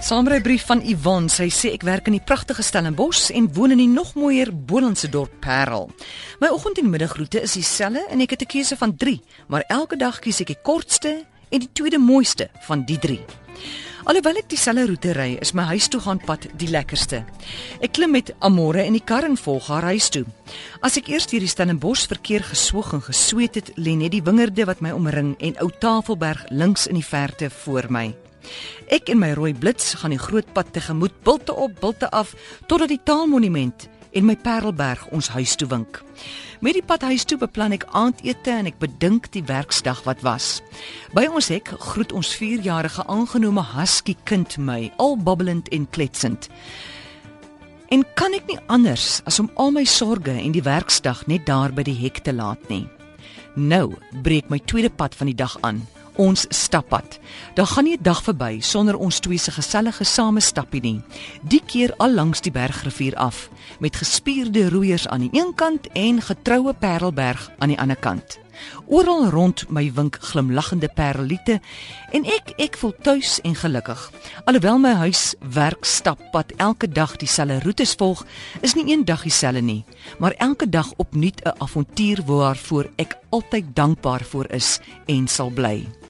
Saamrybrief van Yvonne. Sy sê ek werk in die pragtige Stellenbosch en woon in die nog mooier Bolandse dorp Parel. My oggend en middagroete is dieselfde en ek het 'n keuse van 3, maar elke dag kies ek die kortste en die tweede mooiste van die 3. Alhoewel ek dieselfde roete ry, is my huis toe gaan pad die lekkerste. Ek klim met Amore in die kar en volg haar huis toe. As ek eers deur die Stellenbosch verkeer geswoeg en gesweet het, lê net die wingerde wat my omring en Ou Tafelberg links in die verte voor my. Ek en my rooi blits gaan die groot pad tegemoet, bilte op, bilte af, totdat die Taalmonument en my Parelberg ons huis toe wink. Met die pad huis toe beplan ek aandete en ek bedink die werksdag wat was. By ons hek groet ons 4-jarige aangenome husky kind my, al babbelend en kletsend. En kan ek nie anders as om al my sorges en die werksdag net daar by die hek te laat nie. Nou breek my tweede pad van die dag aan ons stappad. Daar gaan nie 'n dag verby sonder ons twee se gesellige same stappie nie. Die keer al langs die bergrivier af met gespierde roeiers aan die een kant en getroue Parelberg aan die ander kant. Oral rond my wink glimlaggende pereliete en ek ek voel tuis en gelukkig. Alhoewel my huis werk stappad elke dag dieselfde roetes volg, is nie een dag dieselfde nie, maar elke dag opnuut 'n avontuur waarvoor ek altyd dankbaar voor is en sal bly.